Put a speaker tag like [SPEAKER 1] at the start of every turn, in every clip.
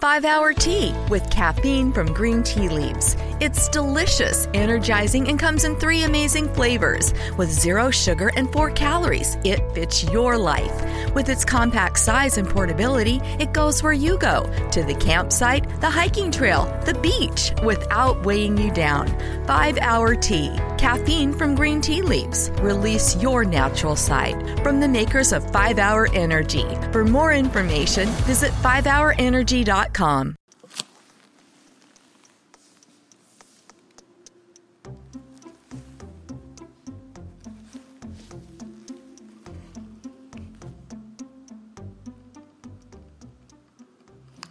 [SPEAKER 1] 5 Hour Tea with caffeine from green tea leaves. It's delicious, energizing, and comes in three amazing flavors. With zero sugar and four calories, it fits your life. With its compact size and portability, it goes where you go to the campsite, the hiking trail, the beach without weighing you down. 5 Hour Tea, caffeine from green tea leaves. Release your natural side from the makers of 5 Hour Energy. For more information, visit 5hourenergy.com. Indeed.com.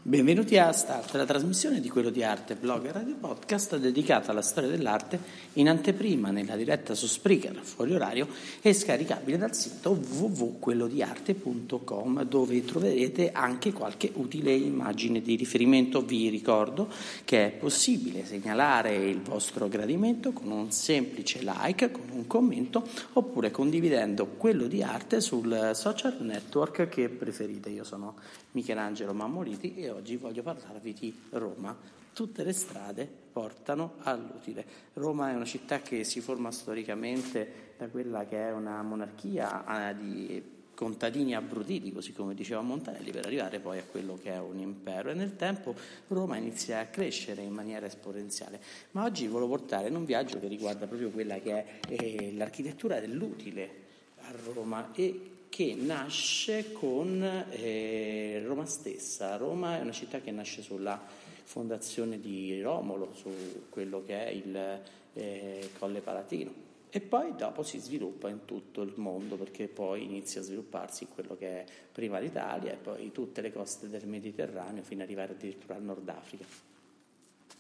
[SPEAKER 2] Benvenuti a Start, la trasmissione di quello di arte, blog e radio podcast dedicata alla storia dell'arte in anteprima nella diretta su Spreaker, fuori orario e scaricabile dal sito www.quellodiarte.com dove troverete anche qualche utile immagine di riferimento. Vi ricordo che è possibile segnalare il vostro gradimento con un semplice like, con un commento oppure condividendo quello di arte sul social network che preferite. Io sono Michelangelo Mammoliti e oggi voglio parlarvi di Roma. Tutte le strade portano all'utile. Roma è una città che si forma storicamente da quella che è una monarchia eh, di contadini abbrutiti, così come diceva Montanelli, per arrivare poi a quello che è un impero. E nel tempo Roma inizia a crescere in maniera esponenziale. Ma oggi volevo portare in un viaggio che riguarda proprio quella che è eh, l'architettura dell'utile a Roma e che nasce con eh, Roma stessa. Roma è una città che nasce sulla fondazione di Romolo, su quello che è il eh, Colle Palatino. E poi dopo si sviluppa in tutto il mondo perché poi inizia a svilupparsi quello che è prima l'Italia e poi tutte le coste del Mediterraneo fino ad arrivare addirittura al Nord Africa.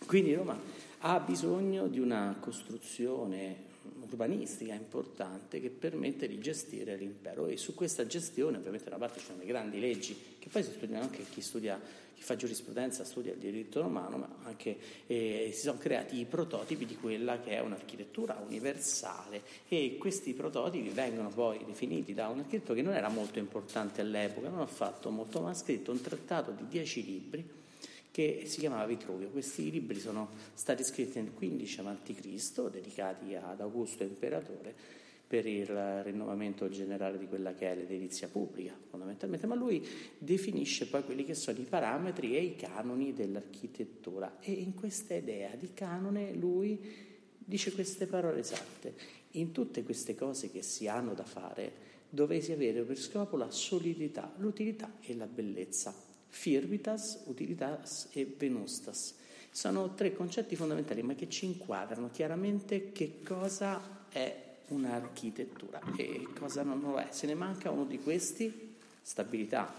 [SPEAKER 2] Quindi Roma ha bisogno di una costruzione urbanistica importante che permette di gestire l'impero. E su questa gestione ovviamente da parte ci sono le grandi leggi che poi si studiano anche chi studia chi fa giurisprudenza studia il diritto romano ma anche eh, si sono creati i prototipi di quella che è un'architettura universale. E questi prototipi vengono poi definiti da un architetto che non era molto importante all'epoca non ha fatto molto ma ha scritto un trattato di dieci libri che si chiamava Vitruvio. Questi libri sono stati scritti nel 15 a.C., dedicati ad Augusto Imperatore, per il rinnovamento generale di quella che è l'edilizia pubblica, fondamentalmente, ma lui definisce poi quelli che sono i parametri e i canoni dell'architettura e in questa idea di canone lui dice queste parole esatte. In tutte queste cose che si hanno da fare dovesi avere per scopo la solidità, l'utilità e la bellezza firmitas, utilitas e venustas. Sono tre concetti fondamentali, ma che ci inquadrano chiaramente che cosa è un'architettura e cosa non lo è. Se ne manca uno di questi, stabilità,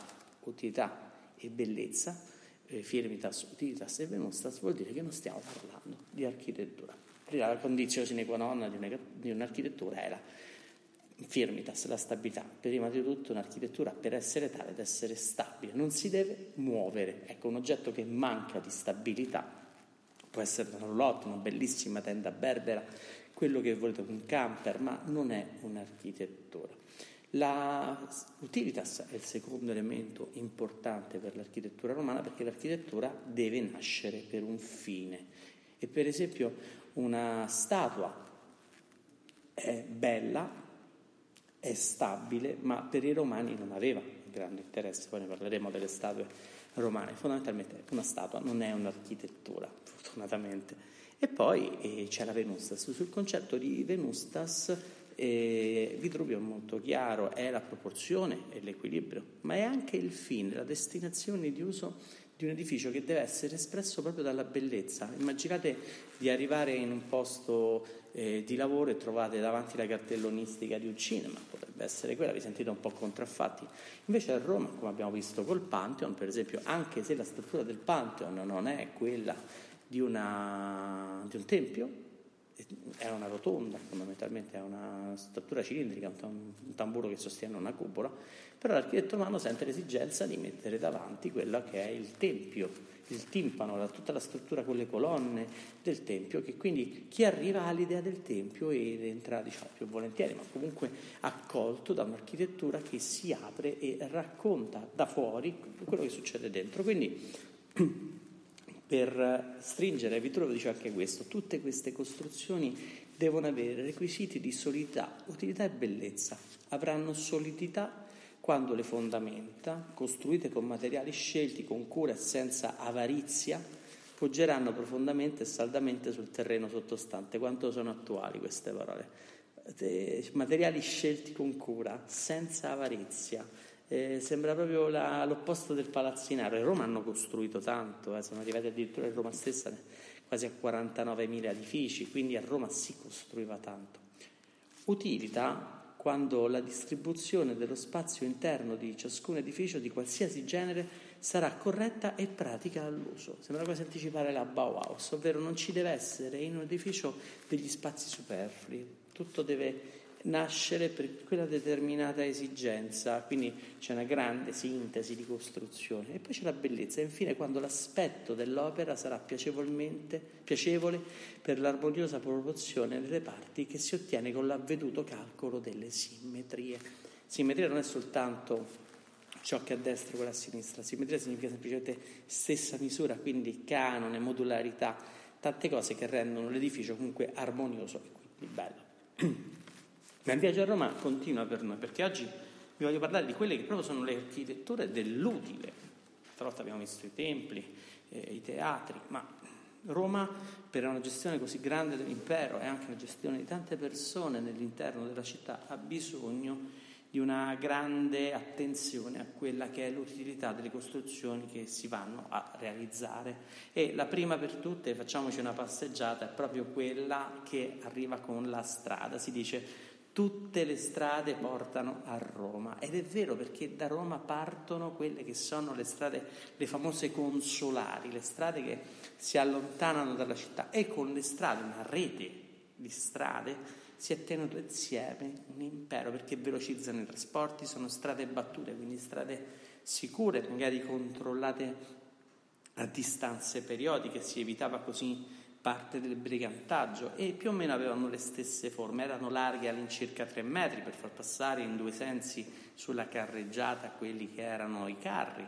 [SPEAKER 2] utilità e bellezza, eh, firmitas, utilitas e venustas, vuol dire che non stiamo parlando di architettura. La condizione sine qua non di un'architettura era firmitas, la stabilità, prima di tutto un'architettura per essere tale ad essere stabile, non si deve muovere. Ecco, un oggetto che manca di stabilità può essere una roulotte, una bellissima tenda berbera, quello che volete, un camper, ma non è un'architettura. La utilitas è il secondo elemento importante per l'architettura romana perché l'architettura deve nascere per un fine. E per esempio una statua è bella è stabile, ma per i romani non aveva grande interesse, poi ne parleremo delle statue romane, fondamentalmente una statua non è un'architettura, fortunatamente. E poi eh, c'è la Venustas, sul concetto di Venustas eh, Vitruvio è molto chiaro, è la proporzione e l'equilibrio, ma è anche il fine, la destinazione di uso di un edificio che deve essere espresso proprio dalla bellezza. Immaginate di arrivare in un posto eh, di lavoro e trovate davanti la cartellonistica di un cinema, potrebbe essere quella, vi sentite un po' contraffatti. Invece a Roma, come abbiamo visto col Pantheon, per esempio, anche se la struttura del Pantheon non è quella di, una, di un tempio, è una rotonda, fondamentalmente è una struttura cilindrica, un tamburo che sostiene una cupola, però l'architetto romano sente l'esigenza di mettere davanti quello che è il tempio, il timpano, tutta la struttura con le colonne del tempio, che quindi chi arriva all'idea del tempio ed entra diciamo, più volentieri, ma comunque accolto da un'architettura che si apre e racconta da fuori quello che succede dentro. Quindi per stringere, Vitruvo dice anche questo, tutte queste costruzioni devono avere requisiti di solidità, utilità e bellezza, avranno solidità quando le fondamenta, costruite con materiali scelti con cura e senza avarizia, poggeranno profondamente e saldamente sul terreno sottostante. Quanto sono attuali queste parole? Eh, materiali scelti con cura, senza avarizia. Eh, sembra proprio la, l'opposto del palazzinaro. In Roma hanno costruito tanto, eh, sono arrivati addirittura in Roma stessa quasi a 49.000 edifici, quindi a Roma si costruiva tanto. Utilità quando la distribuzione dello spazio interno di ciascun edificio di qualsiasi genere sarà corretta e pratica all'uso. Sembra quasi anticipare la Bauhaus, ovvero non ci deve essere in un edificio degli spazi superflui, tutto deve nascere per quella determinata esigenza, quindi c'è una grande sintesi di costruzione e poi c'è la bellezza infine quando l'aspetto dell'opera sarà piacevole per l'armoniosa proporzione delle parti che si ottiene con l'avveduto calcolo delle simmetrie. Simmetria non è soltanto ciò che è a destra e quello a sinistra, simmetria significa semplicemente stessa misura, quindi canone, modularità, tante cose che rendono l'edificio comunque armonioso e quindi bello. Ma il viaggio a Roma continua per noi, perché oggi vi voglio parlare di quelle che proprio sono le architetture dell'utile. Stavolta abbiamo visto i templi, eh, i teatri, ma Roma, per una gestione così grande dell'impero e anche la gestione di tante persone nell'interno della città, ha bisogno di una grande attenzione a quella che è l'utilità delle costruzioni che si vanno a realizzare. E la prima per tutte, facciamoci una passeggiata, è proprio quella che arriva con la strada. Si dice Tutte le strade portano a Roma. Ed è vero perché da Roma partono quelle che sono le strade, le famose consolari, le strade che si allontanano dalla città. E con le strade, una rete di strade, si è tenuto insieme un impero perché velocizzano i trasporti, sono strade battute, quindi strade sicure, magari controllate a distanze periodiche, si evitava così parte del brigantaggio e più o meno avevano le stesse forme, erano larghe all'incirca tre metri per far passare in due sensi sulla carreggiata quelli che erano i carri.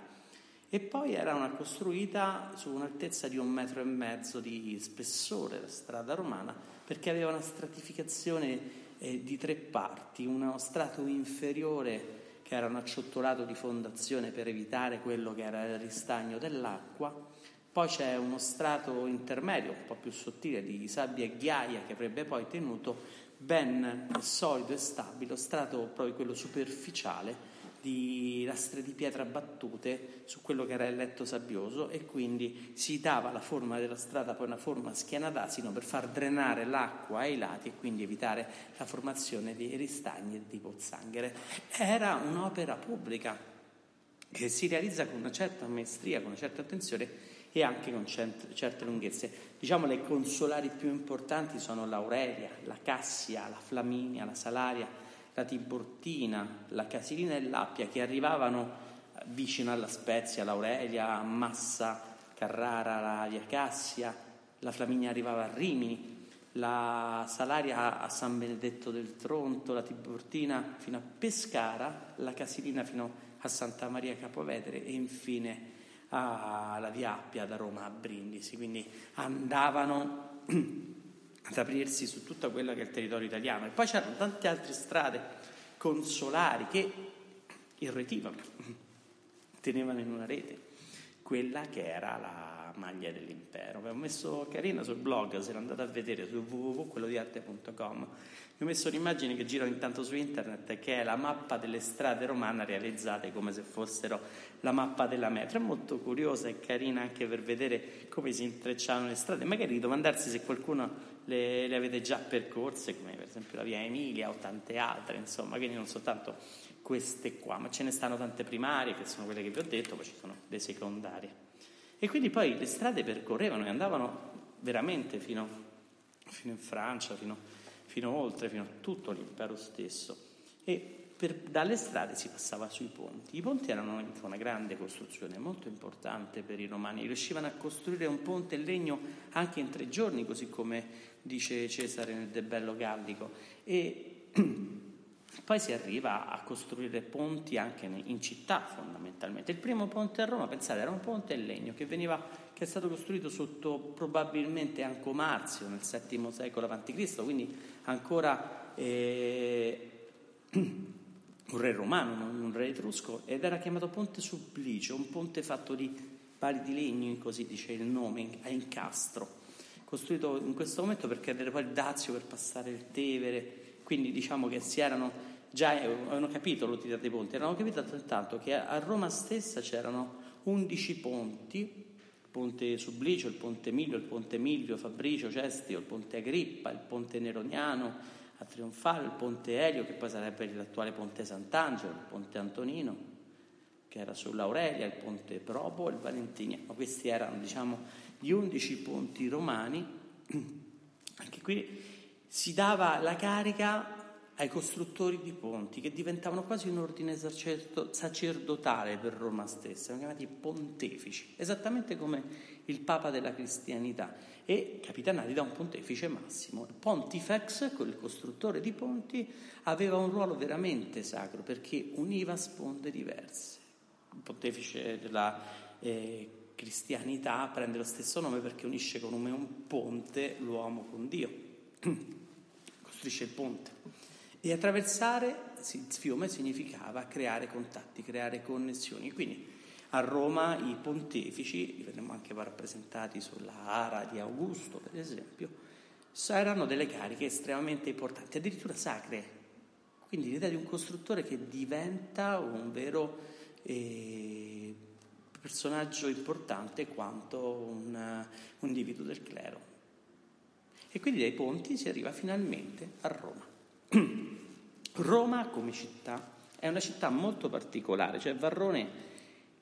[SPEAKER 2] E poi era costruita su un'altezza di un metro e mezzo di spessore la strada romana perché aveva una stratificazione eh, di tre parti, uno strato inferiore che era un acciottolato di fondazione per evitare quello che era il ristagno dell'acqua, poi c'è uno strato intermedio, un po' più sottile, di sabbia e ghiaia che avrebbe poi tenuto ben solido e stabile, strato proprio quello superficiale di lastre di pietra battute su quello che era il letto sabbioso e quindi si dava la forma della strada poi una forma schiena d'asino per far drenare l'acqua ai lati e quindi evitare la formazione di ristagni e di pozzanghere. Era un'opera pubblica che si realizza con una certa maestria, con una certa attenzione e anche con certe lunghezze. Diciamo le consolari più importanti sono l'Aurelia, la Cassia, la Flaminia, la Salaria, la Tiburtina, la Casilina e l'Appia che arrivavano vicino alla Spezia, l'Aurelia, Massa, Carrara, la Via Cassia, la Flaminia arrivava a Rimini, la Salaria a San Benedetto del Tronto, la Tiburtina fino a Pescara, la Casilina fino a Santa Maria Capovedere e infine alla Via Appia da Roma a Brindisi, quindi andavano ad aprirsi su tutto quello che è il territorio italiano. E poi c'erano tante altre strade consolari che irretivano, tenevano in una rete quella che era la maglia dell'impero. Ho messo carina sul blog, se l'andate a vedere su www.quellodiarte.com. Vi ho messo un'immagine che gira intanto su internet che è la mappa delle strade romane realizzate come se fossero la mappa della metro. È molto curiosa e carina anche per vedere come si intrecciano le strade, magari domandarsi se qualcuno le, le avete già percorse, come per esempio la via Emilia o tante altre, insomma, quindi non soltanto queste qua, ma ce ne stanno tante primarie che sono quelle che vi ho detto, poi ci sono le secondarie. E quindi poi le strade percorrevano e andavano veramente fino, fino in Francia, fino, fino, oltre, fino a tutto l'impero stesso. E per, dalle strade si passava sui ponti. I ponti erano una grande costruzione, molto importante per i romani. Riuscivano a costruire un ponte in legno anche in tre giorni, così come dice Cesare nel De Bello Gallico. E Poi si arriva a costruire ponti anche in città fondamentalmente. Il primo ponte a Roma, pensate, era un ponte in legno che, veniva, che è stato costruito sotto probabilmente Anco Marzio nel VII secolo a.C., quindi ancora eh, un re romano, non un re etrusco, ed era chiamato Ponte Supplicio, un ponte fatto di pali di legno, così dice il nome, a incastro, costruito in questo momento per credere poi il Dazio per passare il Tevere, quindi diciamo che si erano già avevano capito l'utilità dei ponti, erano capito altrettanto che a Roma stessa c'erano 11 ponti, il ponte Sublicio, il ponte Emilio, il ponte Milvio, Fabricio, Cestio, il ponte Agrippa, il ponte Neroniano, a Trionfale, il ponte Elio, che poi sarebbe l'attuale ponte Sant'Angelo, il ponte Antonino, che era sull'Aurelia, il ponte Probo e il Valentiniano. Questi erano, diciamo, gli undici ponti romani. Anche qui si dava la carica ai costruttori di ponti, che diventavano quasi un ordine sacerdotale per Roma stessa, erano chiamati pontefici, esattamente come il Papa della cristianità, e capitanati da un pontefice massimo. Il pontifex, quel costruttore di ponti, aveva un ruolo veramente sacro perché univa sponde diverse. Il pontefice della eh, cristianità prende lo stesso nome perché unisce come un ponte l'uomo con Dio, costruisce il ponte. E attraversare il fiume significava creare contatti, creare connessioni. Quindi a Roma i pontefici, li vedremo anche rappresentati sulla ara di Augusto per esempio, erano delle cariche estremamente importanti, addirittura sacre. Quindi l'idea di un costruttore che diventa un vero eh, personaggio importante quanto un, un individuo del clero. E quindi dai ponti si arriva finalmente a Roma. Roma come città è una città molto particolare, cioè Varrone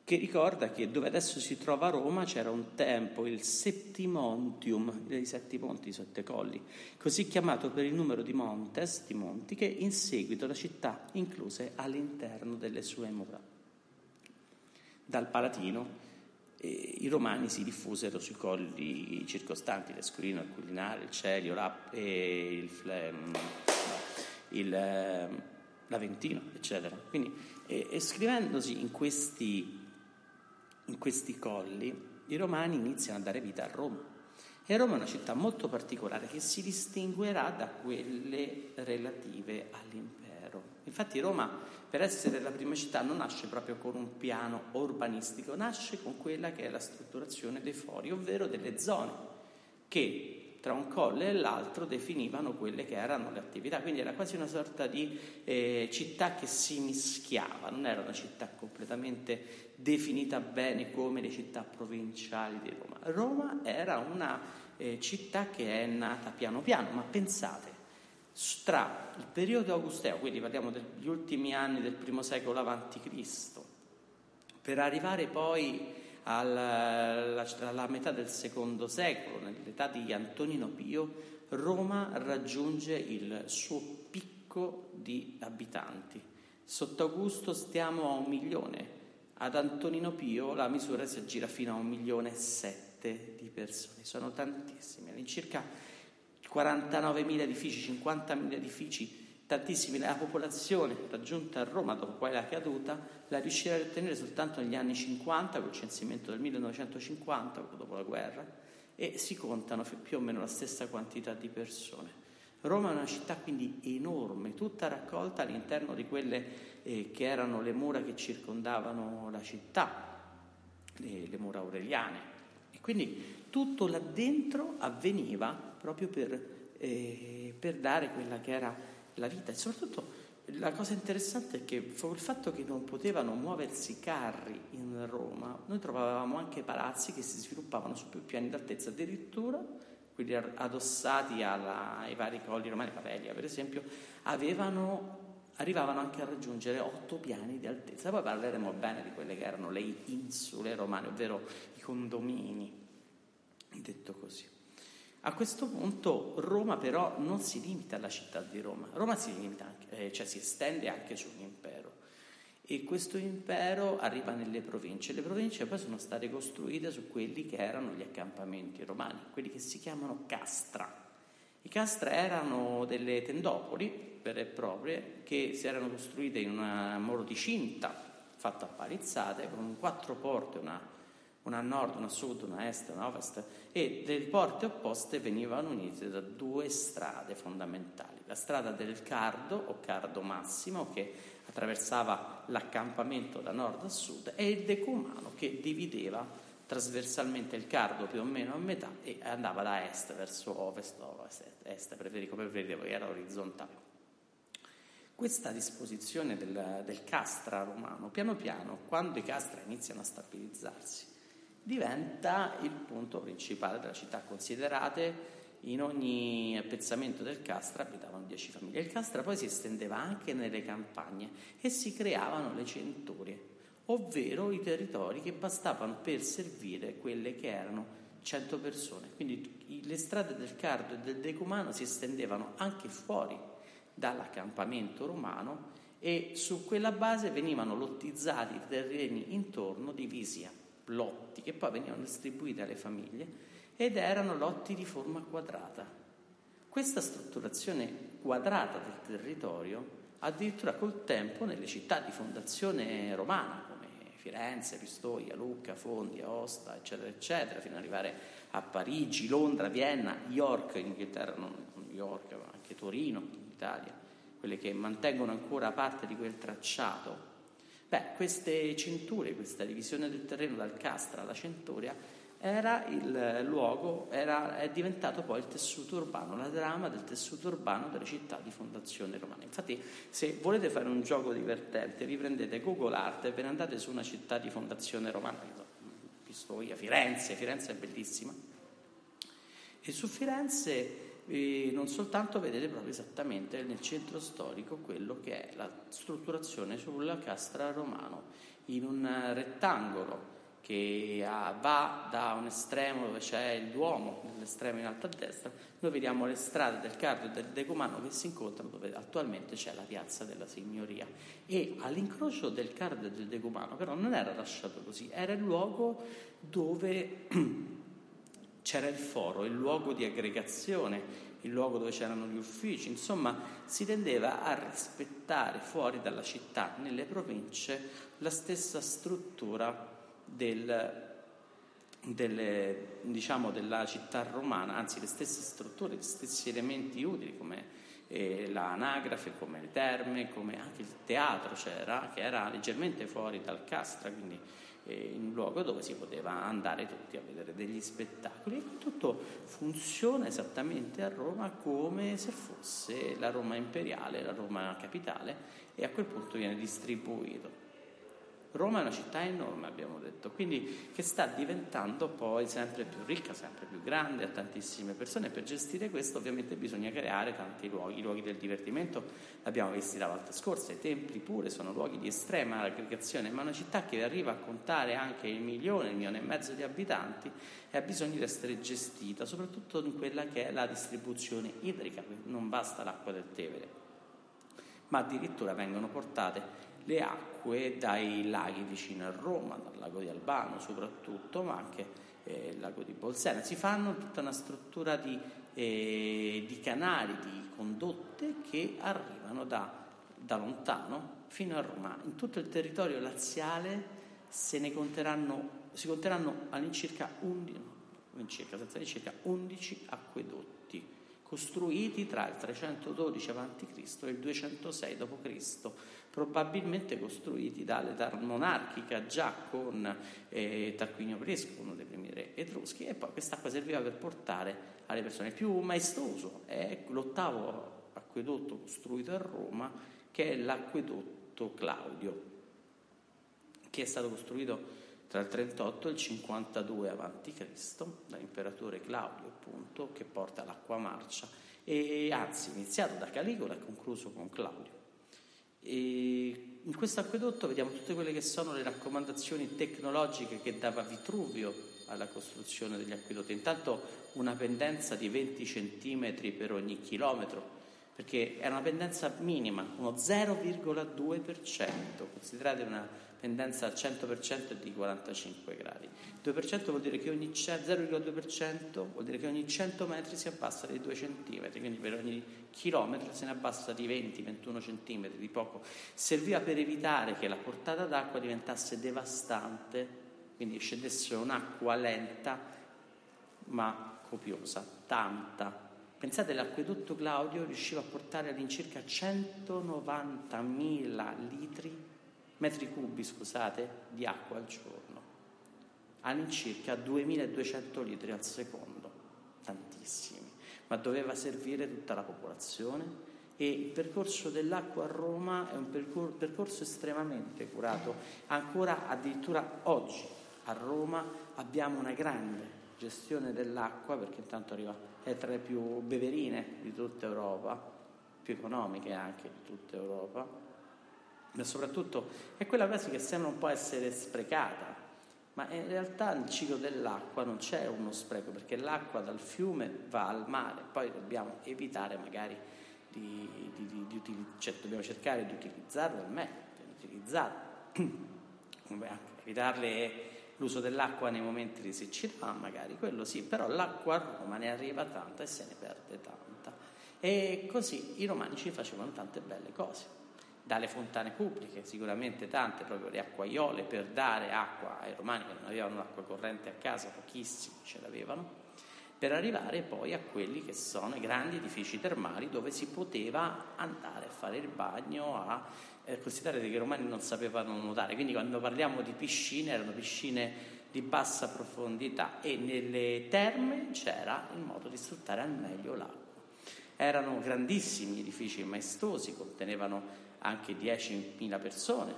[SPEAKER 2] che ricorda che dove adesso si trova Roma c'era un tempo il Septimontium, dei sette ponti, i sette colli, così chiamato per il numero di montes, di monti, che in seguito la città incluse all'interno delle sue mura. Dal Palatino i romani si diffusero sui colli circostanti, l'Escurino, il Culinare, il Celio, l'App e il Flem il, l'Aventino, eccetera. Quindi, scrivendosi in questi, in questi colli, i romani iniziano a dare vita a Roma. E Roma è una città molto particolare che si distinguerà da quelle relative all'impero. Infatti Roma, per essere la prima città, non nasce proprio con un piano urbanistico, nasce con quella che è la strutturazione dei fori, ovvero delle zone che tra un colle e l'altro definivano quelle che erano le attività, quindi era quasi una sorta di eh, città che si mischiava, non era una città completamente definita bene come le città provinciali di Roma. Roma era una eh, città che è nata piano piano, ma pensate, tra il periodo augusteo, quindi parliamo degli ultimi anni del primo secolo avanti Cristo, per arrivare poi alla, alla metà del secondo secolo, nell'età di Antonino Pio, Roma raggiunge il suo picco di abitanti. Sotto Augusto stiamo a un milione, ad Antonino Pio la misura si aggira fino a un milione e sette di persone, sono tantissime, all'incirca 49.000 edifici, 50.000 edifici tantissimi, la popolazione raggiunta a Roma dopo poi la caduta la riuscirà a ottenere soltanto negli anni 50, col censimento del 1950, dopo la guerra, e si contano più o meno la stessa quantità di persone. Roma è una città quindi enorme, tutta raccolta all'interno di quelle eh, che erano le mura che circondavano la città, le, le mura aureliane. E quindi tutto là dentro avveniva proprio per, eh, per dare quella che era la vita e soprattutto la cosa interessante è che il fatto che non potevano muoversi carri in Roma, noi trovavamo anche palazzi che si sviluppavano su più piani d'altezza, addirittura quelli addossati alla, ai vari colli romani, Pavelia per esempio, avevano, arrivavano anche a raggiungere otto piani di altezza. Poi parleremo bene di quelle che erano le insule romane, ovvero i condomini, detto così. A questo punto Roma però non si limita alla città di Roma, Roma si, anche, eh, cioè si estende anche su un impero e questo impero arriva nelle province. Le province poi sono state costruite su quelli che erano gli accampamenti romani, quelli che si chiamano castra. I castra erano delle tendopoli vere e proprie che si erano costruite in un modo di cinta fatta a palizzate con quattro porte, una, una a nord, una a sud, una a est, una a ovest e le porte opposte venivano unite da due strade fondamentali. La strada del Cardo o Cardo Massimo che attraversava l'accampamento da nord a sud e il Decumano che divideva trasversalmente il cardo più o meno a metà e andava da est verso ovest, ovest, est, preferito, preferito, era orizzontale. Questa disposizione del, del castra romano, piano piano, quando i castra iniziano a stabilizzarsi, diventa il punto principale della città. Considerate in ogni appezzamento del castra abitavano dieci famiglie. Il castra poi si estendeva anche nelle campagne e si creavano le centurie ovvero i territori che bastavano per servire quelle che erano 100 persone. Quindi le strade del Cardo e del Decumano si estendevano anche fuori dall'accampamento romano e su quella base venivano lottizzati i terreni intorno divisi a lotti che poi venivano distribuiti alle famiglie ed erano lotti di forma quadrata. Questa strutturazione quadrata del territorio addirittura col tempo nelle città di fondazione romana come Firenze, Pistoia, Lucca, Fondi, Aosta, eccetera, eccetera, fino ad arrivare a Parigi, Londra, Vienna, York in Inghilterra, non York, ma anche Torino in Italia, quelle che mantengono ancora parte di quel tracciato. Beh, queste cinture, questa divisione del terreno dal Castra alla Centuria era il luogo, era, è diventato poi il tessuto urbano, la trama del tessuto urbano delle città di fondazione romana. Infatti, se volete fare un gioco divertente, vi prendete Google Art e ve ne andate su una città di fondazione romana, Pistoia, Firenze, Firenze è bellissima. E su Firenze eh, non soltanto vedete proprio esattamente nel centro storico quello che è la strutturazione sulla castra romano, in un rettangolo che va da un estremo dove c'è il Duomo, nell'estremo in alto a destra, noi vediamo le strade del Cardo e del Decumano che si incontrano dove attualmente c'è la piazza della Signoria. E all'incrocio del Cardo e del Decumano però non era lasciato così, era il luogo dove c'era il foro, il luogo di aggregazione, il luogo dove c'erano gli uffici, insomma si tendeva a rispettare fuori dalla città, nelle province, la stessa struttura del, delle, diciamo, della città romana, anzi le stesse strutture, gli stessi elementi utili come l'anagrafe, come le terme, come anche il teatro c'era, che era leggermente fuori dal Castra, quindi eh, in un luogo dove si poteva andare tutti a vedere degli spettacoli e tutto funziona esattamente a Roma come se fosse la Roma imperiale, la Roma capitale e a quel punto viene distribuito. Roma è una città enorme, abbiamo detto, quindi che sta diventando poi sempre più ricca, sempre più grande, ha tantissime persone. Per gestire questo ovviamente bisogna creare tanti luoghi, i luoghi del divertimento l'abbiamo visti la volta scorsa, i templi pure sono luoghi di estrema aggregazione, ma una città che arriva a contare anche il milione, il milione e mezzo di abitanti e ha bisogno di essere gestita, soprattutto in quella che è la distribuzione idrica, non basta l'acqua del Tevere, ma addirittura vengono portate le acque dai laghi vicino a Roma, dal lago di Albano soprattutto, ma anche eh, il lago di Bolsena. Si fanno tutta una struttura di, eh, di canali, di condotte che arrivano da, da, lontano fino a Roma. In tutto il territorio laziale se ne conteranno, si conteranno all'incirca 11, all'incirca, all'incirca 11 acquedotti costruiti tra il 312 a.C. e il 206 d.C., probabilmente costruiti dall'età monarchica già con eh, Tarquinio Presco, uno dei primi re etruschi, e poi quest'acqua serviva per portare alle persone. Il più maestoso è l'ottavo acquedotto costruito a Roma, che è l'acquedotto Claudio, che è stato costruito tra il 38 e il 52 a.C. dall'imperatore Claudio, appunto, che porta l'acqua marcia, e anzi iniziato da Caligola e concluso con Claudio. E in questo acquedotto vediamo tutte quelle che sono le raccomandazioni tecnologiche che dava Vitruvio alla costruzione degli acquedotti. Intanto una pendenza di 20 cm per ogni chilometro perché era una pendenza minima, uno 0,2%, considerate una pendenza al 100% di 45 gradi. 2% vuol dire che ogni 0,2% vuol dire che ogni 100 metri si abbassa di 2 cm, quindi per ogni chilometro se ne abbassa di 20-21 cm, di poco. Serviva per evitare che la portata d'acqua diventasse devastante, quindi scendesse un'acqua lenta ma copiosa, tanta Pensate, l'acquedotto Claudio riusciva a portare all'incirca 190.000 litri, metri cubi, scusate, di acqua al giorno, all'incirca 2.200 litri al secondo, tantissimi, ma doveva servire tutta la popolazione? E il percorso dell'acqua a Roma è un percorso estremamente curato, ancora addirittura oggi a Roma abbiamo una grande gestione dell'acqua perché intanto arriva è tra le più beverine di tutta Europa, più economiche anche di tutta Europa, ma soprattutto è quella quasi che sembra un po' essere sprecata, ma in realtà nel ciclo dell'acqua non c'è uno spreco perché l'acqua dal fiume va al mare, poi dobbiamo evitare magari di, di, di, di cioè dobbiamo cercare di utilizzarlo al meglio, di utilizzarlo, evitarle l'uso dell'acqua nei momenti di siccità, magari quello sì, però l'acqua a Roma ne arriva tanta e se ne perde tanta. E così i romani ci facevano tante belle cose. Dalle fontane pubbliche, sicuramente tante, proprio le acquaiole per dare acqua ai romani che non avevano l'acqua corrente a casa, pochissimi ce l'avevano, per arrivare poi a quelli che sono i grandi edifici termali dove si poteva andare a fare il bagno, a eh, considerate che i romani non sapevano nuotare, quindi quando parliamo di piscine erano piscine di bassa profondità e nelle terme c'era il modo di sfruttare al meglio l'acqua. Erano grandissimi edifici maestosi, contenevano anche 10.000 persone,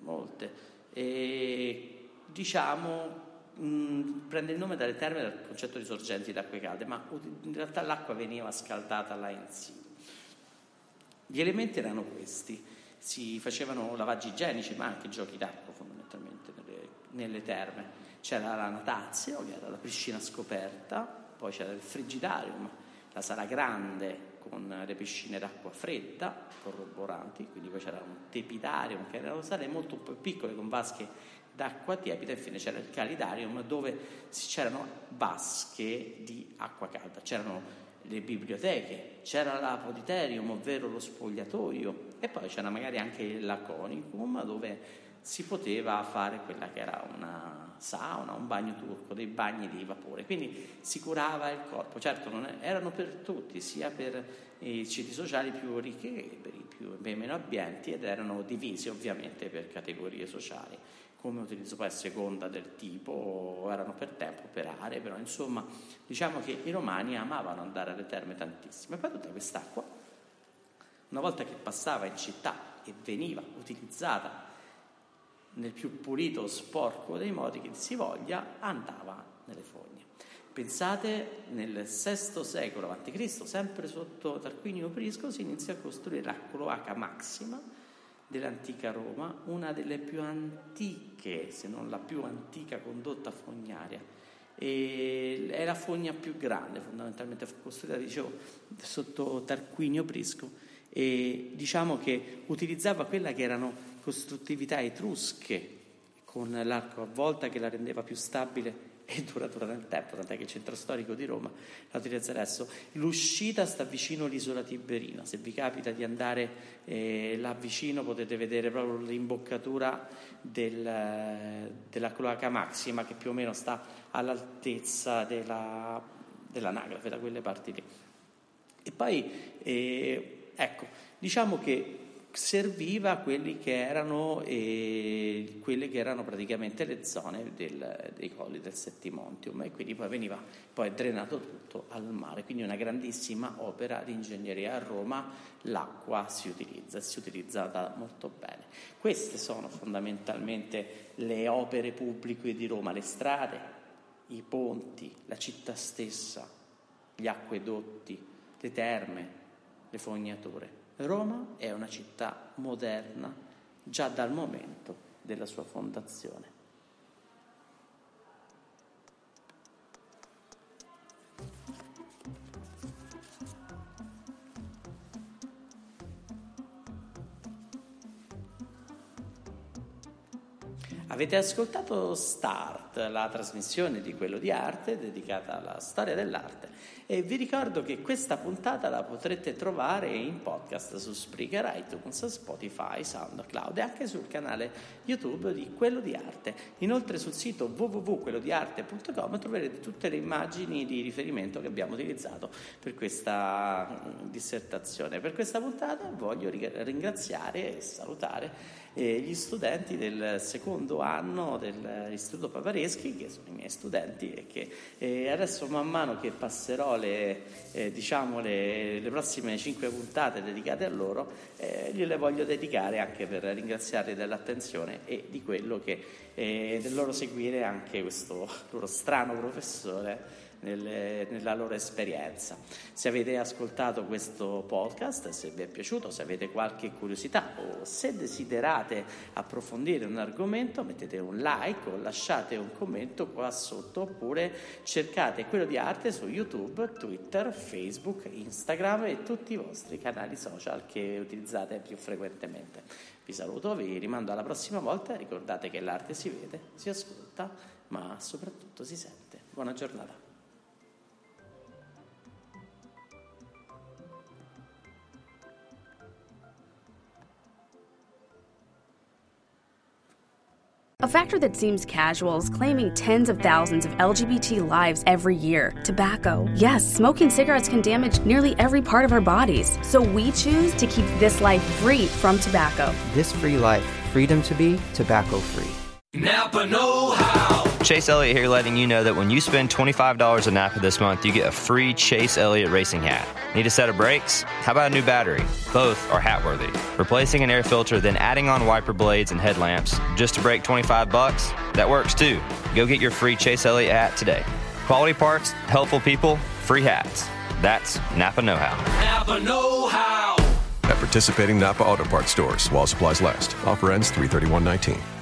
[SPEAKER 2] molte, e diciamo mh, prende il nome dalle terme dal concetto di sorgenti d'acque calde, ma in realtà l'acqua veniva scaldata là in cima. Gli elementi erano questi si facevano lavaggi igienici, ma anche giochi d'acqua fondamentalmente nelle, nelle terme. C'era la natazio, che era la piscina scoperta, poi c'era il frigidarium, la sala grande con le piscine d'acqua fredda, corroboranti, quindi poi c'era un tepidarium, che erano sale molto più piccole con vasche d'acqua tiepida, infine c'era il calidarium dove c'erano vasche di acqua calda, c'erano le biblioteche, c'era l'apoditerium, ovvero lo spogliatoio, e poi c'era magari il l'aconicum dove si poteva fare quella che era una sauna, un bagno turco, dei bagni di vapore, quindi si curava il corpo, certo non erano per tutti, sia per i citi sociali più ricchi che per i, più, meno abbienti ed erano divisi ovviamente per categorie sociali come utilizzo poi a seconda del tipo, erano per tempo, per aree, però insomma diciamo che i romani amavano andare alle terme tantissimo e poi tutta quest'acqua, una volta che passava in città e veniva utilizzata nel più pulito sporco dei modi che si voglia, andava nelle fogne. Pensate, nel VI secolo a.C., sempre sotto Tarquinio Prisco, si inizia a costruire la cloaca massima, dell'antica Roma, una delle più antiche, se non la più antica condotta fognaria. E è la fogna più grande, fondamentalmente costruita, dicevo, sotto Tarquinio Prisco e diciamo che utilizzava quella che erano costruttività etrusche con l'arco a volta che la rendeva più stabile e duratura nel tempo, tant'è che il centro storico di Roma la utilizza adesso. L'uscita sta vicino all'isola Tiberina, se vi capita di andare eh, là vicino potete vedere proprio l'imboccatura del, della cloaca maxima che più o meno sta all'altezza della, dell'anagrafe, da quelle parti lì. E poi, eh, ecco, diciamo che serviva a quelli che erano, eh, quelle che erano praticamente le zone del, dei colli del Settimontium e quindi poi veniva poi drenato tutto al mare, quindi una grandissima opera di ingegneria a Roma, l'acqua si utilizza, si è utilizzata molto bene. Queste sono fondamentalmente le opere pubbliche di Roma, le strade, i ponti, la città stessa, gli acquedotti, le terme, le fognature. Roma è una città moderna già dal momento della sua fondazione. Avete ascoltato Start, la trasmissione di quello di arte dedicata alla storia dell'arte e vi ricordo che questa puntata la potrete trovare in podcast su Spreaker, iTunes, Spotify, SoundCloud e anche sul canale YouTube di Quello di Arte. Inoltre sul sito www.quellodiarte.com troverete tutte le immagini di riferimento che abbiamo utilizzato per questa mm, dissertazione. Per questa puntata voglio ringraziare e salutare eh, gli studenti del secondo anno dell'Istituto Papareschi, che sono i miei studenti e che eh, adesso man mano che passerò le, eh, diciamo le, le, prossime cinque puntate dedicate a loro, eh, gliele voglio dedicare anche per ringraziarli dell'attenzione e di quello che eh, del loro seguire anche questo loro strano professore nelle, nella loro esperienza. Se avete ascoltato questo podcast, se vi è piaciuto, se avete qualche curiosità o se desiderate approfondire un argomento, mettete un like o lasciate un commento qua sotto oppure cercate quello di arte su YouTube, Twitter, Facebook, Instagram e tutti i vostri canali social che utilizzate più frequentemente. Vi saluto, vi rimando alla prossima volta, ricordate che l'arte si vede, si ascolta, ma soprattutto si sente. Buona giornata.
[SPEAKER 3] A factor that seems casual is claiming tens of thousands of LGBT lives every year. Tobacco. Yes, smoking cigarettes can damage nearly every part of our bodies. So we choose to keep this life free from tobacco.
[SPEAKER 4] This free life, freedom to be tobacco free.
[SPEAKER 5] Napa Know How. Chase Elliott here letting you know that when you spend $25 at Napa this month, you get a free Chase Elliott racing hat. Need a set of brakes? How about a new battery? Both are hat worthy. Replacing an air filter, then adding on wiper blades and headlamps just to break 25 bucks? That works too. Go get your free Chase Elliott hat today. Quality parts, helpful people, free hats. That's Napa Know How.
[SPEAKER 6] Napa Know How. At participating Napa Auto Parts stores while supplies last. Offer ends 33119.